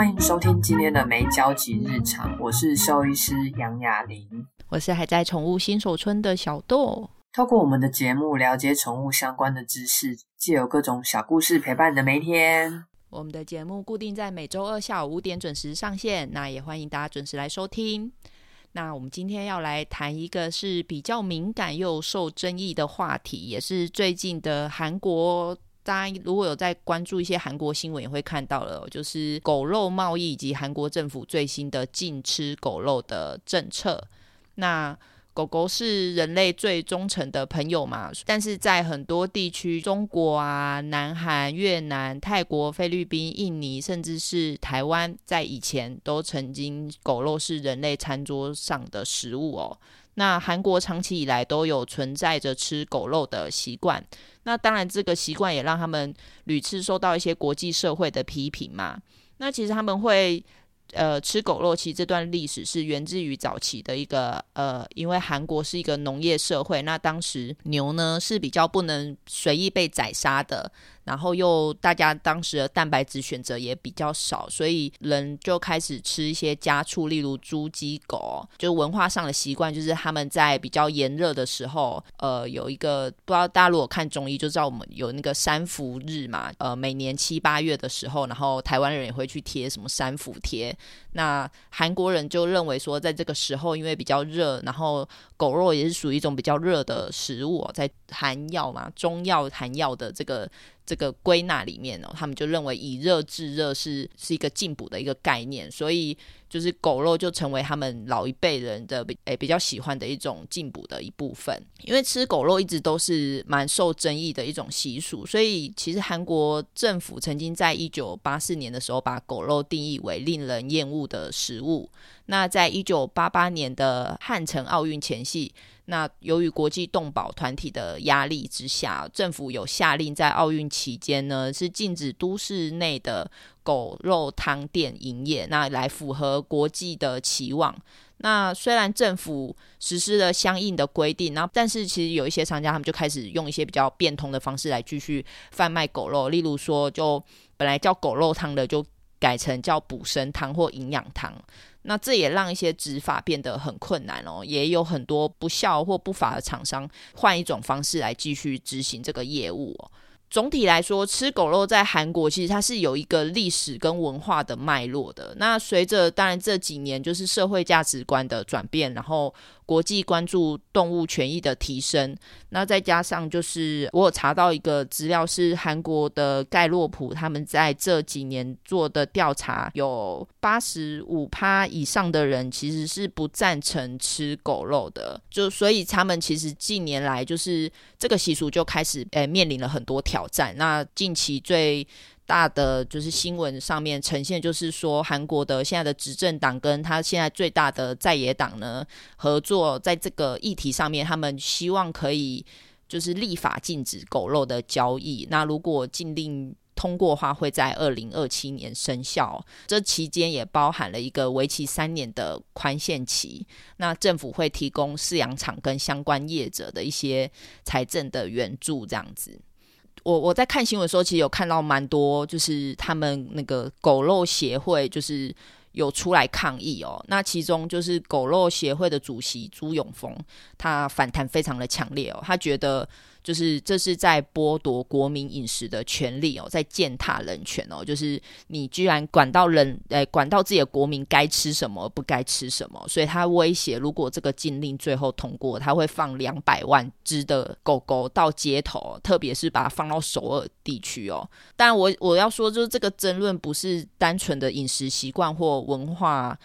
欢迎收听今天的没交集日常，我是兽医师杨雅玲，我是还在宠物新手村的小豆。透过我们的节目了解宠物相关的知识，借由各种小故事陪伴你的每一天。我们的节目固定在每周二下午五点准时上线，那也欢迎大家准时来收听。那我们今天要来谈一个是比较敏感又受争议的话题，也是最近的韩国。大家如果有在关注一些韩国新闻，也会看到了，就是狗肉贸易以及韩国政府最新的禁吃狗肉的政策。那狗狗是人类最忠诚的朋友嘛，但是在很多地区，中国啊、南韩、越南、泰国、菲律宾、印尼，甚至是台湾，在以前都曾经狗肉是人类餐桌上的食物哦。那韩国长期以来都有存在着吃狗肉的习惯，那当然这个习惯也让他们屡次受到一些国际社会的批评嘛。那其实他们会呃吃狗肉，其实这段历史是源自于早期的一个呃，因为韩国是一个农业社会，那当时牛呢是比较不能随意被宰杀的。然后又大家当时的蛋白质选择也比较少，所以人就开始吃一些家畜，例如猪、鸡、狗。就文化上的习惯，就是他们在比较炎热的时候，呃，有一个不知道大家如果看中医就知道，我们有那个三伏日嘛，呃，每年七八月的时候，然后台湾人也会去贴什么三伏贴。那韩国人就认为说，在这个时候因为比较热，然后狗肉也是属于一种比较热的食物，在韩药嘛，中药韩药的这个。这个归纳里面哦，他们就认为以热制热是是一个进补的一个概念，所以就是狗肉就成为他们老一辈人的比诶比较喜欢的一种进补的一部分。因为吃狗肉一直都是蛮受争议的一种习俗，所以其实韩国政府曾经在一九八四年的时候把狗肉定义为令人厌恶的食物。那在一九八八年的汉城奥运前夕。那由于国际动保团体的压力之下，政府有下令在奥运期间呢，是禁止都市内的狗肉汤店营业，那来符合国际的期望。那虽然政府实施了相应的规定，然后但是其实有一些商家他们就开始用一些比较变通的方式来继续贩卖狗肉，例如说，就本来叫狗肉汤的就改成叫补参汤或营养汤。那这也让一些执法变得很困难哦，也有很多不效或不法的厂商换一种方式来继续执行这个业务。总体来说，吃狗肉在韩国其实它是有一个历史跟文化的脉络的。那随着当然这几年就是社会价值观的转变，然后国际关注动物权益的提升，那再加上就是我有查到一个资料是韩国的盖洛普他们在这几年做的调查，有八十五趴以上的人其实是不赞成吃狗肉的，就所以他们其实近年来就是这个习俗就开始诶、面临了很多。挑战。那近期最大的就是新闻上面呈现，就是说韩国的现在的执政党跟他现在最大的在野党呢合作，在这个议题上面，他们希望可以就是立法禁止狗肉的交易。那如果禁令通过的话，会在二零二七年生效。这期间也包含了一个为期三年的宽限期。那政府会提供饲养场跟相关业者的一些财政的援助，这样子。我我在看新闻的时候，其实有看到蛮多，就是他们那个狗肉协会，就是有出来抗议哦。那其中就是狗肉协会的主席朱永峰，他反弹非常的强烈哦，他觉得。就是这是在剥夺国民饮食的权利哦，在践踏人权哦。就是你居然管到人，诶，管到自己的国民该吃什么，不该吃什么，所以他威胁，如果这个禁令最后通过，他会放两百万只的狗狗到街头，特别是把它放到首尔地区哦。但我我要说，就是这个争论不是单纯的饮食习惯或文化。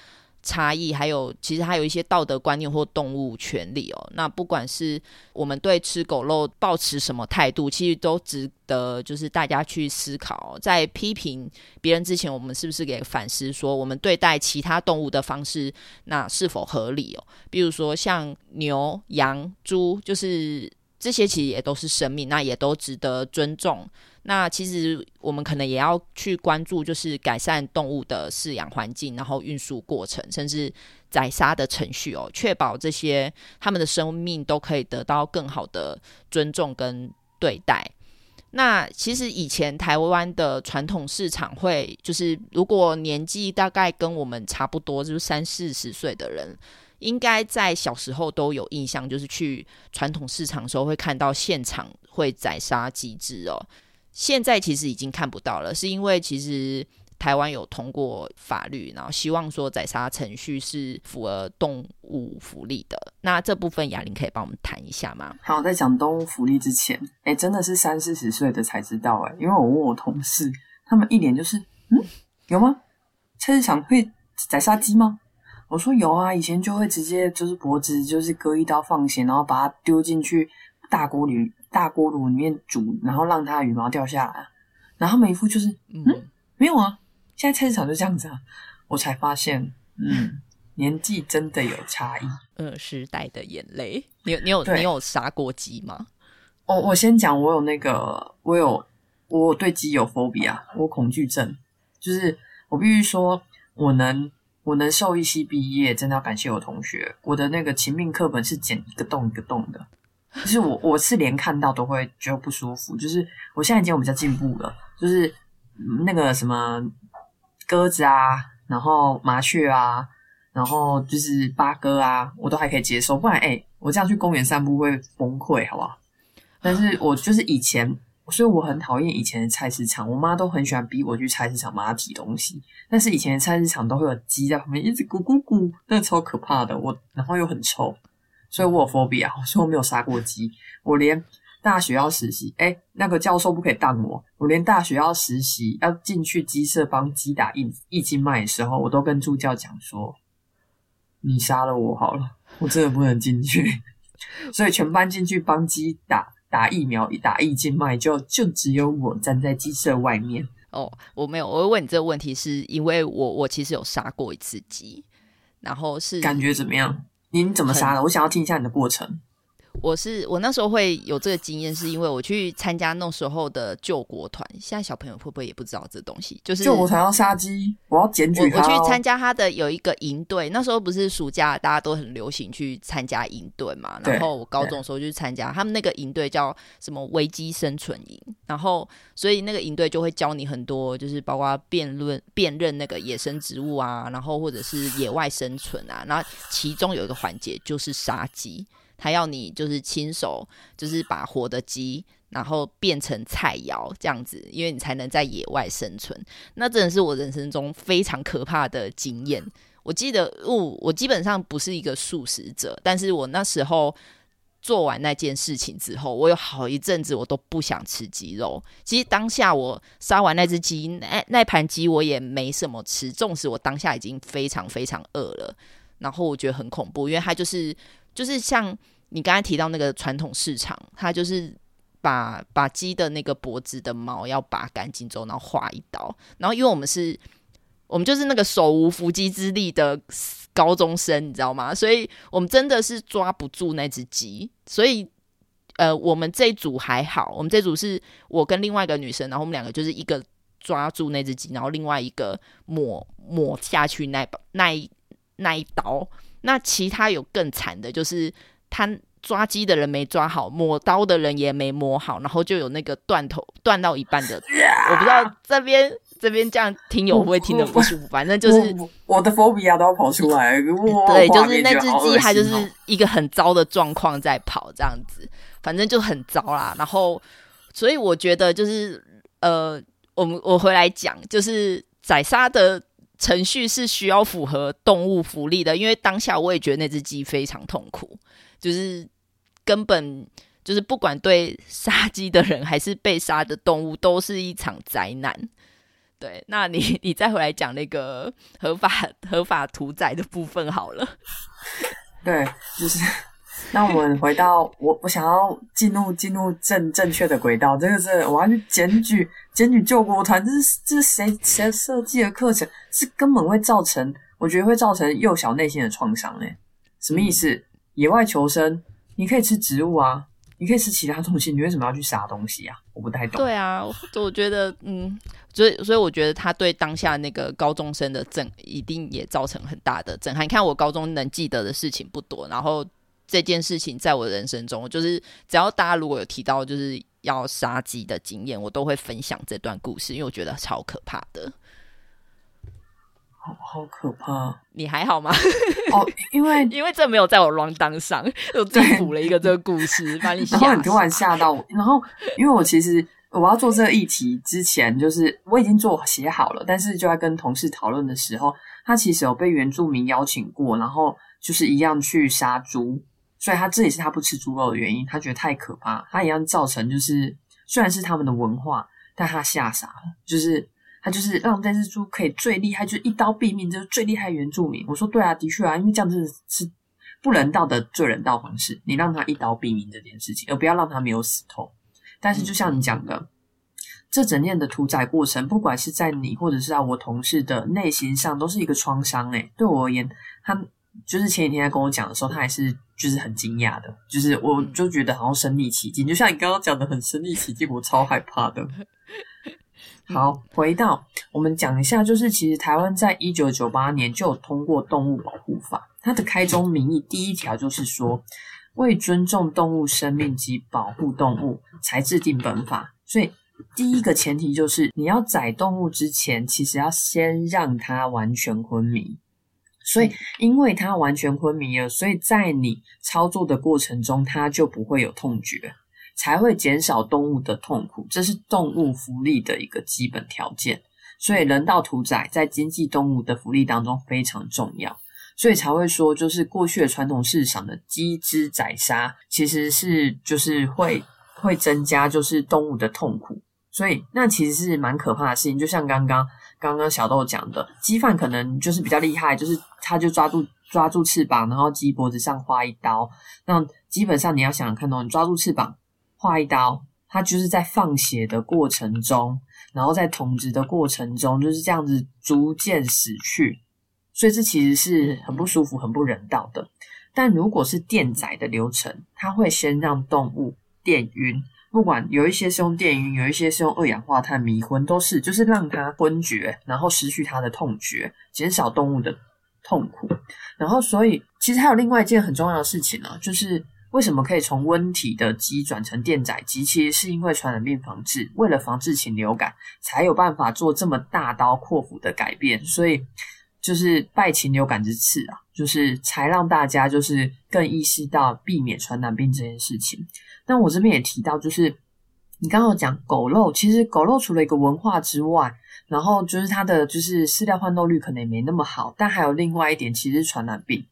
差异还有，其实还有一些道德观念或动物权利哦。那不管是我们对吃狗肉抱持什么态度，其实都值得就是大家去思考。在批评别人之前，我们是不是给反思说，我们对待其他动物的方式那是否合理哦？比如说像牛、羊、猪，就是。这些其实也都是生命，那也都值得尊重。那其实我们可能也要去关注，就是改善动物的饲养环境，然后运输过程，甚至宰杀的程序哦，确保这些他们的生命都可以得到更好的尊重跟对待。那其实以前台湾的传统市场会，就是如果年纪大概跟我们差不多，就是三四十岁的人，应该在小时候都有印象，就是去传统市场的时候会看到现场会宰杀机制哦。现在其实已经看不到了，是因为其实。台湾有通过法律，然后希望说宰杀程序是符合动物福利的。那这部分雅玲可以帮我们谈一下吗？好，在讲动物福利之前，哎，真的是三四十岁的才知道哎，因为我问我同事，他们一脸就是，嗯，有吗？菜市场会宰杀鸡吗？我说有啊，以前就会直接就是脖子就是割一刀放血，然后把它丢进去大锅里大锅炉里面煮，然后让它羽毛掉下来。然后他们一副就是，嗯，没有啊。现在菜市场就这样子啊，我才发现，嗯，年纪真的有差异。呃，时代的眼泪，你有你有你有杀过鸡吗？我，我先讲，我有那个，我有我对鸡有 phobia，我恐惧症，就是我必须说，我能我能兽医系毕业，真的要感谢我同学，我的那个情命课本是剪一个洞一个洞的，就是我我是连看到都会觉得不舒服，就是我现在已经有比较进步了，就是那个什么。鸽子啊，然后麻雀啊，然后就是八哥啊，我都还可以接受。不然，哎、我这样去公园散步会崩溃，好不好？但是我就是以前，所以我很讨厌以前的菜市场。我妈都很喜欢逼我去菜市场帮她提东西。但是以前的菜市场都会有鸡在旁边一直咕咕咕，那超可怕的。我然后又很臭，所以我有 phobia，所以我没有杀过鸡。我连。大学要实习，哎、那个教授不可以当我。我连大学要实习，要进去鸡舍帮鸡打义义经脉的时候，我都跟助教讲说：“你杀了我好了，我真的不能进去。”所以全班进去帮鸡打打疫苗一、打义静脉，就就只有我站在鸡舍外面。哦，我没有，我会问你这个问题，是因为我我其实有杀过一次鸡，然后是感觉怎么样？你怎么杀的？我想要听一下你的过程。我是我那时候会有这个经验，是因为我去参加那时候的救国团。现在小朋友会不会也不知道这东西？就是救国团要杀鸡，我要检举他。我去参加他的有一个营队，那时候不是暑假，大家都很流行去参加营队嘛。然后我高中的时候就去参加他们那个营队，叫什么危机生存营。然后所以那个营队就会教你很多，就是包括辩论辨认那个野生植物啊，然后或者是野外生存啊。然后其中有一个环节就是杀鸡。他要你就是亲手，就是把活的鸡，然后变成菜肴这样子，因为你才能在野外生存。那真的是我人生中非常可怕的经验。我记得，我、哦、我基本上不是一个素食者，但是我那时候做完那件事情之后，我有好一阵子我都不想吃鸡肉。其实当下我杀完那只鸡，那那盘鸡我也没什么吃，纵使我当下已经非常非常饿了，然后我觉得很恐怖，因为它就是。就是像你刚才提到那个传统市场，它就是把把鸡的那个脖子的毛要拔干净之后，然后划一刀。然后因为我们是，我们就是那个手无缚鸡之力的高中生，你知道吗？所以我们真的是抓不住那只鸡。所以呃，我们这一组还好，我们这组是我跟另外一个女生，然后我们两个就是一个抓住那只鸡，然后另外一个抹抹下去那把那一那一刀。那其他有更惨的，就是他抓鸡的人没抓好，抹刀的人也没抹好，然后就有那个断头断到一半的。我不知道这边这边这样听友会不会听得不舒服，反正就是我，我的 phobia 都要跑出来。对，就是那只鸡，它就是一个很糟的状况在跑，这样子，反正就很糟啦。然后，所以我觉得就是呃，我们我回来讲，就是宰杀的。程序是需要符合动物福利的，因为当下我也觉得那只鸡非常痛苦，就是根本就是不管对杀鸡的人还是被杀的动物，都是一场灾难。对，那你 你再回来讲那个合法合法屠宰的部分好了。对，就是。那我们回到我，我想要进入进入正正确的轨道。这个是我要去检举检举救国团，这是这是谁谁设计的课程？是根本会造成，我觉得会造成幼小内心的创伤。诶，什么意思？野外求生，你可以吃植物啊，你可以吃其他东西，你为什么要去杀东西啊？我不太懂。对啊，我觉得，嗯，所以所以我觉得他对当下那个高中生的震，一定也造成很大的震撼。你看我高中能记得的事情不多，然后。这件事情在我的人生中，就是只要大家如果有提到就是要杀鸡的经验，我都会分享这段故事，因为我觉得超可怕的。好好可怕！你还好吗？哦，因为 因为这没有在我 rundown 上，我自己补了一个这个故事，把你吓。然后你突然吓到我，然后因为我其实我要做这个议题之前，就是我已经做写好了，但是就在跟同事讨论的时候，他其实有被原住民邀请过，然后就是一样去杀猪，所以他这也是他不吃猪肉的原因，他觉得太可怕，他一样造成就是虽然是他们的文化，但他吓傻了，就是。他就是让这只猪可以最厉害，就是一刀毙命，就是最厉害原住民。我说对啊，的确啊，因为这样子是不人道的最人道方式。你让他一刀毙命这件事情，而不要让他没有死透。但是就像你讲的，这整件的屠宰过程，不管是在你或者是在我同事的内心上，都是一个创伤。诶，对我而言，他就是前几天他跟我讲的时候，他还是就是很惊讶的，就是我就觉得好像身临其境，就像你刚刚讲的很身临其境，我超害怕的。好，回到我们讲一下，就是其实台湾在一九九八年就有通过动物保护法，它的开宗明义第一条就是说，为尊重动物生命及保护动物才制定本法。所以第一个前提就是你要宰动物之前，其实要先让它完全昏迷。所以因为它完全昏迷了，所以在你操作的过程中，它就不会有痛觉。才会减少动物的痛苦，这是动物福利的一个基本条件。所以人道屠宰在经济动物的福利当中非常重要，所以才会说，就是过去的传统市场的鸡只宰杀，其实是就是会会增加就是动物的痛苦。所以那其实是蛮可怕的事情。就像刚刚刚刚小豆讲的，鸡贩可能就是比较厉害，就是他就抓住抓住翅膀，然后鸡脖子上划一刀。那基本上你要想看哦，你抓住翅膀。划一刀，它就是在放血的过程中，然后在统治的过程中，就是这样子逐渐死去，所以这其实是很不舒服、很不人道的。但如果是电宰的流程，它会先让动物电晕，不管有一些是用电晕，有一些是用二氧化碳迷昏，都是就是让它昏厥，然后失去它的痛觉，减少动物的痛苦。然后，所以其实还有另外一件很重要的事情呢，就是。为什么可以从温体的鸡转成电宰鸡？其实是因为传染病防治，为了防治禽流感，才有办法做这么大刀阔斧的改变。所以就是拜禽流感之赐啊，就是才让大家就是更意识到避免传染病这件事情。但我这边也提到，就是你刚刚讲狗肉，其实狗肉除了一个文化之外，然后就是它的就是饲料换豆率可能也没那么好，但还有另外一点，其实是传染病，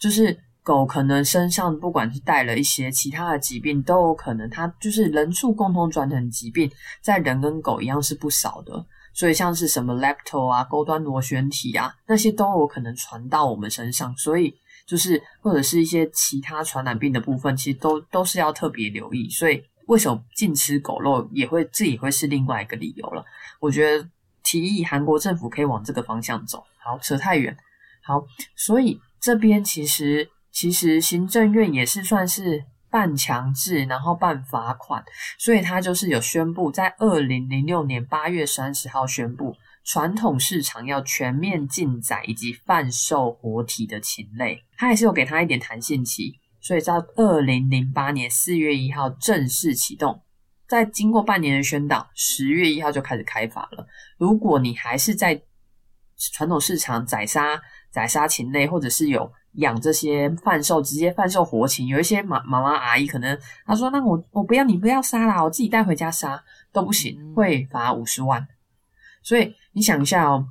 就是。狗可能身上不管是带了一些其他的疾病，都有可能它就是人畜共同传染疾病，在人跟狗一样是不少的。所以像是什么 lepto 啊、钩端螺旋体啊，那些都有可能传到我们身上。所以就是或者是一些其他传染病的部分，其实都都是要特别留意。所以为什么禁吃狗肉也会这也会是另外一个理由了。我觉得提议韩国政府可以往这个方向走。好，扯太远。好，所以这边其实。其实行政院也是算是半强制，然后半罚款，所以他就是有宣布，在二零零六年八月三十号宣布，传统市场要全面禁宰以及贩售活体的禽类，他还是有给他一点弹性期，所以在二零零八年四月一号正式启动，在经过半年的宣导，十月一号就开始开罚了。如果你还是在传统市场宰杀宰杀禽类，或者是有养这些贩售，直接贩售活禽，有一些妈妈妈阿姨可能她说：“那我我不要，你不要杀啦，我自己带回家杀都不行，会罚五十万。”所以你想一下哦，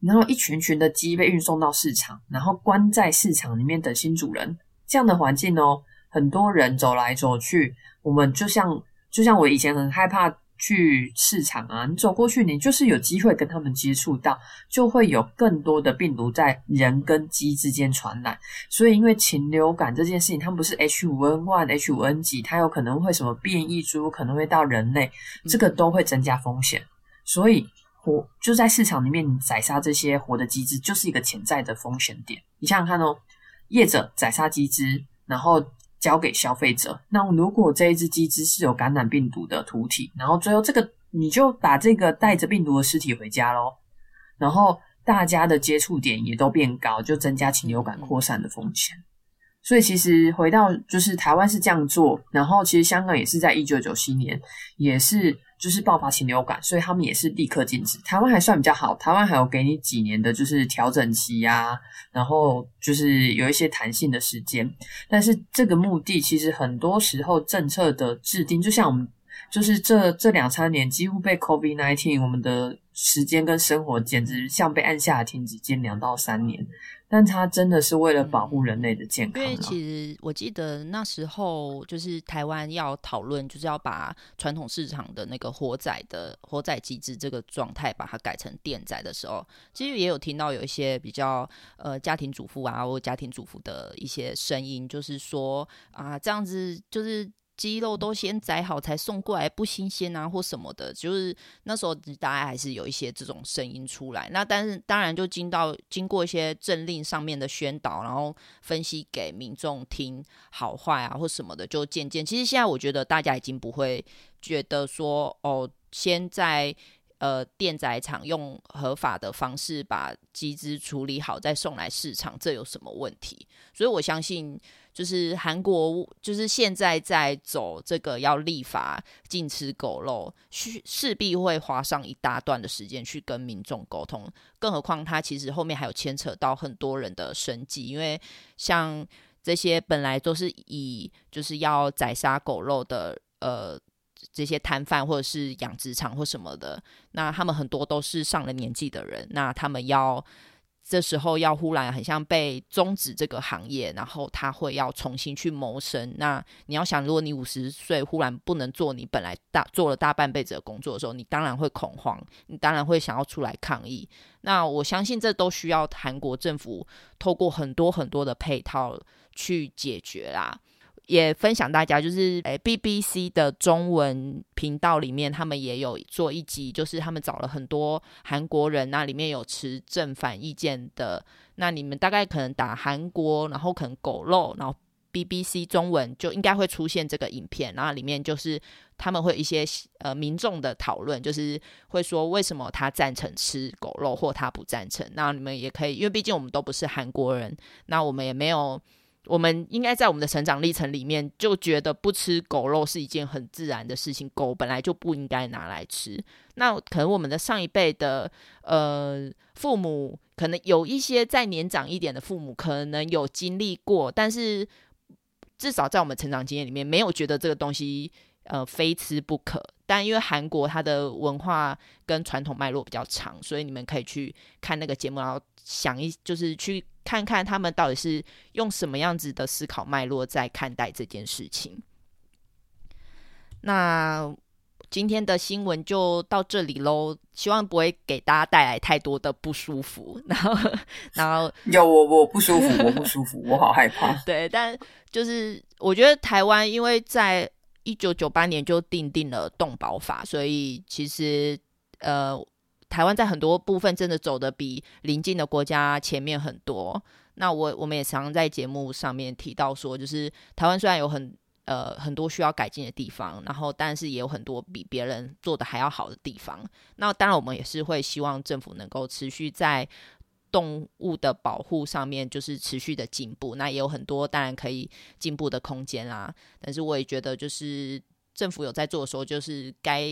然后一群群的鸡被运送到市场，然后关在市场里面等新主人，这样的环境哦，很多人走来走去，我们就像就像我以前很害怕。去市场啊，你走过去，你就是有机会跟他们接触到，就会有更多的病毒在人跟鸡之间传染。所以，因为禽流感这件事情，它不是 H5N1、H5N 几，它有可能会什么变异株，可能会到人类，这个都会增加风险。所以，活就在市场里面，宰杀这些活的鸡只，就是一个潜在的风险点。你想想看哦，业者宰杀鸡只，然后。交给消费者。那如果这一只鸡只是有感染病毒的屠体，然后最后这个你就把这个带着病毒的尸体回家咯，然后大家的接触点也都变高，就增加禽流感扩散的风险。所以其实回到就是台湾是这样做，然后其实香港也是在一九九七年也是就是爆发禽流感，所以他们也是立刻禁止。台湾还算比较好，台湾还有给你几年的就是调整期呀、然后就是有一些弹性的时间。但是这个目的其实很多时候政策的制定，就像我们就是这这两三年几乎被 COVID-19，我们的时间跟生活简直像被按下了停止键，两到三年。但它真的是为了保护人类的健康。因为其实我记得那时候就是台湾要讨论，就是要把传统市场的那个活宰的活宰机制这个状态，把它改成电宰的时候，其实也有听到有一些比较呃家庭主妇啊或家庭主妇的一些声音，就是说啊这样子就是。鸡肉都先宰好才送过来，不新鲜啊，或什么的，就是那时候大家还是有一些这种声音出来。那但是当然就经到经过一些政令上面的宣导，然后分析给民众听好坏啊或什么的，就渐渐。其实现在我觉得大家已经不会觉得说哦，先在呃电宰场用合法的方式把鸡只处理好再送来市场，这有什么问题？所以我相信。就是韩国，就是现在在走这个要立法禁吃狗肉，需势必会花上一大段的时间去跟民众沟通。更何况，它其实后面还有牵扯到很多人的生计，因为像这些本来都是以就是要宰杀狗肉的，呃，这些摊贩或者是养殖场或什么的，那他们很多都是上了年纪的人，那他们要。这时候要忽然很像被终止这个行业，然后他会要重新去谋生。那你要想，如果你五十岁忽然不能做你本来大做了大半辈子的工作的时候，你当然会恐慌，你当然会想要出来抗议。那我相信这都需要韩国政府透过很多很多的配套去解决啦。也分享大家，就是诶，BBC 的中文频道里面，他们也有做一集，就是他们找了很多韩国人，那里面有持正反意见的。那你们大概可能打韩国，然后可能狗肉，然后 BBC 中文就应该会出现这个影片。然后里面就是他们会有一些呃民众的讨论，就是会说为什么他赞成吃狗肉，或他不赞成。那你们也可以，因为毕竟我们都不是韩国人，那我们也没有。我们应该在我们的成长历程里面就觉得不吃狗肉是一件很自然的事情，狗本来就不应该拿来吃。那可能我们的上一辈的呃父母，可能有一些再年长一点的父母，可能有经历过，但是至少在我们成长经验里面，没有觉得这个东西呃非吃不可。但因为韩国它的文化跟传统脉络比较长，所以你们可以去看那个节目，然后想一就是去。看看他们到底是用什么样子的思考脉络在看待这件事情。那今天的新闻就到这里喽，希望不会给大家带来太多的不舒服。然后，然后有我我不舒服，我不舒服，我好害怕。对，但就是我觉得台湾因为在一九九八年就定定了动保法，所以其实呃。台湾在很多部分真的走得比邻近的国家前面很多。那我我们也常常在节目上面提到说，就是台湾虽然有很呃很多需要改进的地方，然后但是也有很多比别人做得还要好的地方。那当然我们也是会希望政府能够持续在动物的保护上面就是持续的进步。那也有很多当然可以进步的空间啦。但是我也觉得就是政府有在做的时候，就是该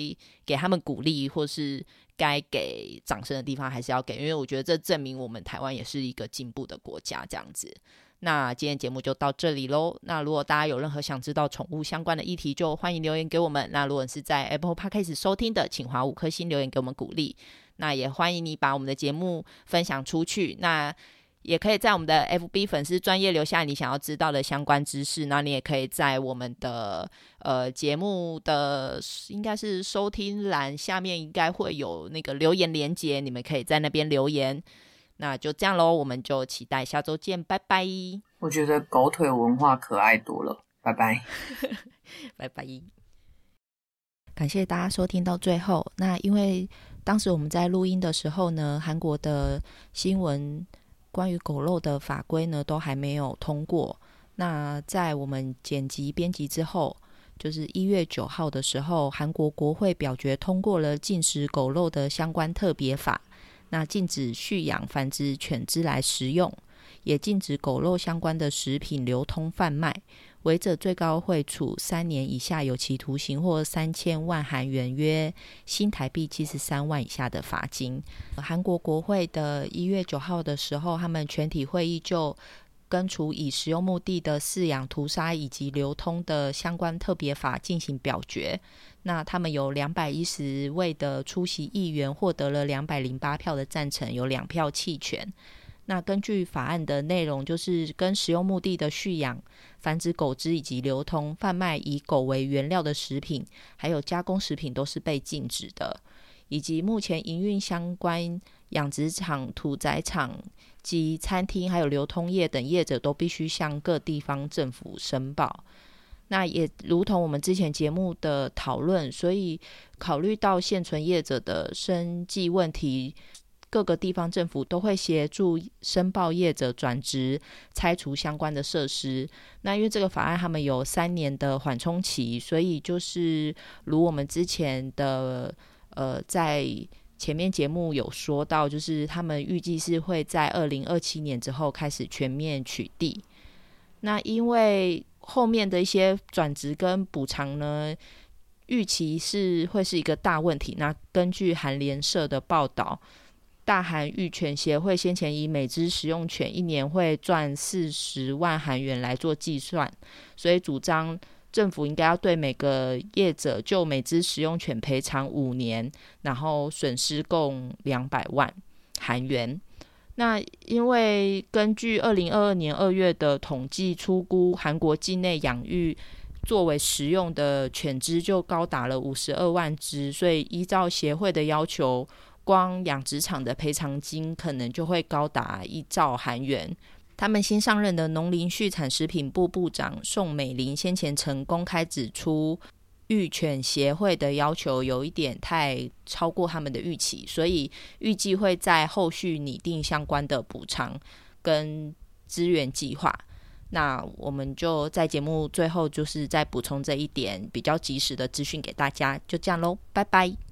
给他们鼓励或是。该给掌声的地方还是要给，因为我觉得这证明我们台湾也是一个进步的国家。这样子，那今天节目就到这里喽。那如果大家有任何想知道宠物相关的议题，就欢迎留言给我们。那如果是在 Apple Podcast 收听的，请划五颗星留言给我们鼓励。那也欢迎你把我们的节目分享出去。那也可以在我们的 FB 粉丝专业留下你想要知道的相关知识。那你也可以在我们的呃节目的应该是收听栏下面应该会有那个留言连接，你们可以在那边留言。那就这样喽，我们就期待下周见，拜拜。我觉得狗腿文化可爱多了，拜拜，拜拜。感谢大家收听到最后。那因为当时我们在录音的时候呢，韩国的新闻。关于狗肉的法规呢，都还没有通过。那在我们剪辑编辑之后，就是一月九号的时候，韩国国会表决通过了禁食狗肉的相关特别法，那禁止蓄养繁殖犬只来食用，也禁止狗肉相关的食品流通贩卖，违者最高会处三年以下有期徒刑或三千万韩元（约新台币七十三万以下的罚金）。韩国国会的一月九号的时候，他们全体会议就根除以食用目的的饲养、屠杀以及流通的相关特别法进行表决。那他们有两百一十位的出席议员获得了两百零八票的赞成，有两票弃权。那根据法案的内容，就是跟食用目的的蓄养、繁殖狗只以及流通、贩卖以狗为原料的食品，还有加工食品都是被禁止的。以及目前营运相关养殖场、屠宰场及餐厅，还有流通业等业者，都必须向各地方政府申报。那也如同我们之前节目的讨论，所以考虑到现存业者的生计问题，各个地方政府都会协助申报业者转职、拆除相关的设施。那因为这个法案他们有三年的缓冲期，所以就是如我们之前的。呃，在前面节目有说到，就是他们预计是会在二零二七年之后开始全面取缔。那因为后面的一些转职跟补偿呢，预期是会是一个大问题。那根据韩联社的报道，大韩育犬协会先前以每只食用犬一年会赚四十万韩元来做计算，所以主张。政府应该要对每个业者就每只食用犬赔偿五年，然后损失共两百万韩元。那因为根据二零二二年二月的统计，出估韩国境内养育作为食用的犬只就高达了五十二万只，所以依照协会的要求，光养殖场的赔偿金可能就会高达一兆韩元。他们新上任的农林畜产食品部部长宋美龄先前曾公开指出，育犬协会的要求有一点太超过他们的预期，所以预计会在后续拟定相关的补偿跟资源计划。那我们就在节目最后就是再补充这一点比较及时的资讯给大家，就这样喽，拜拜。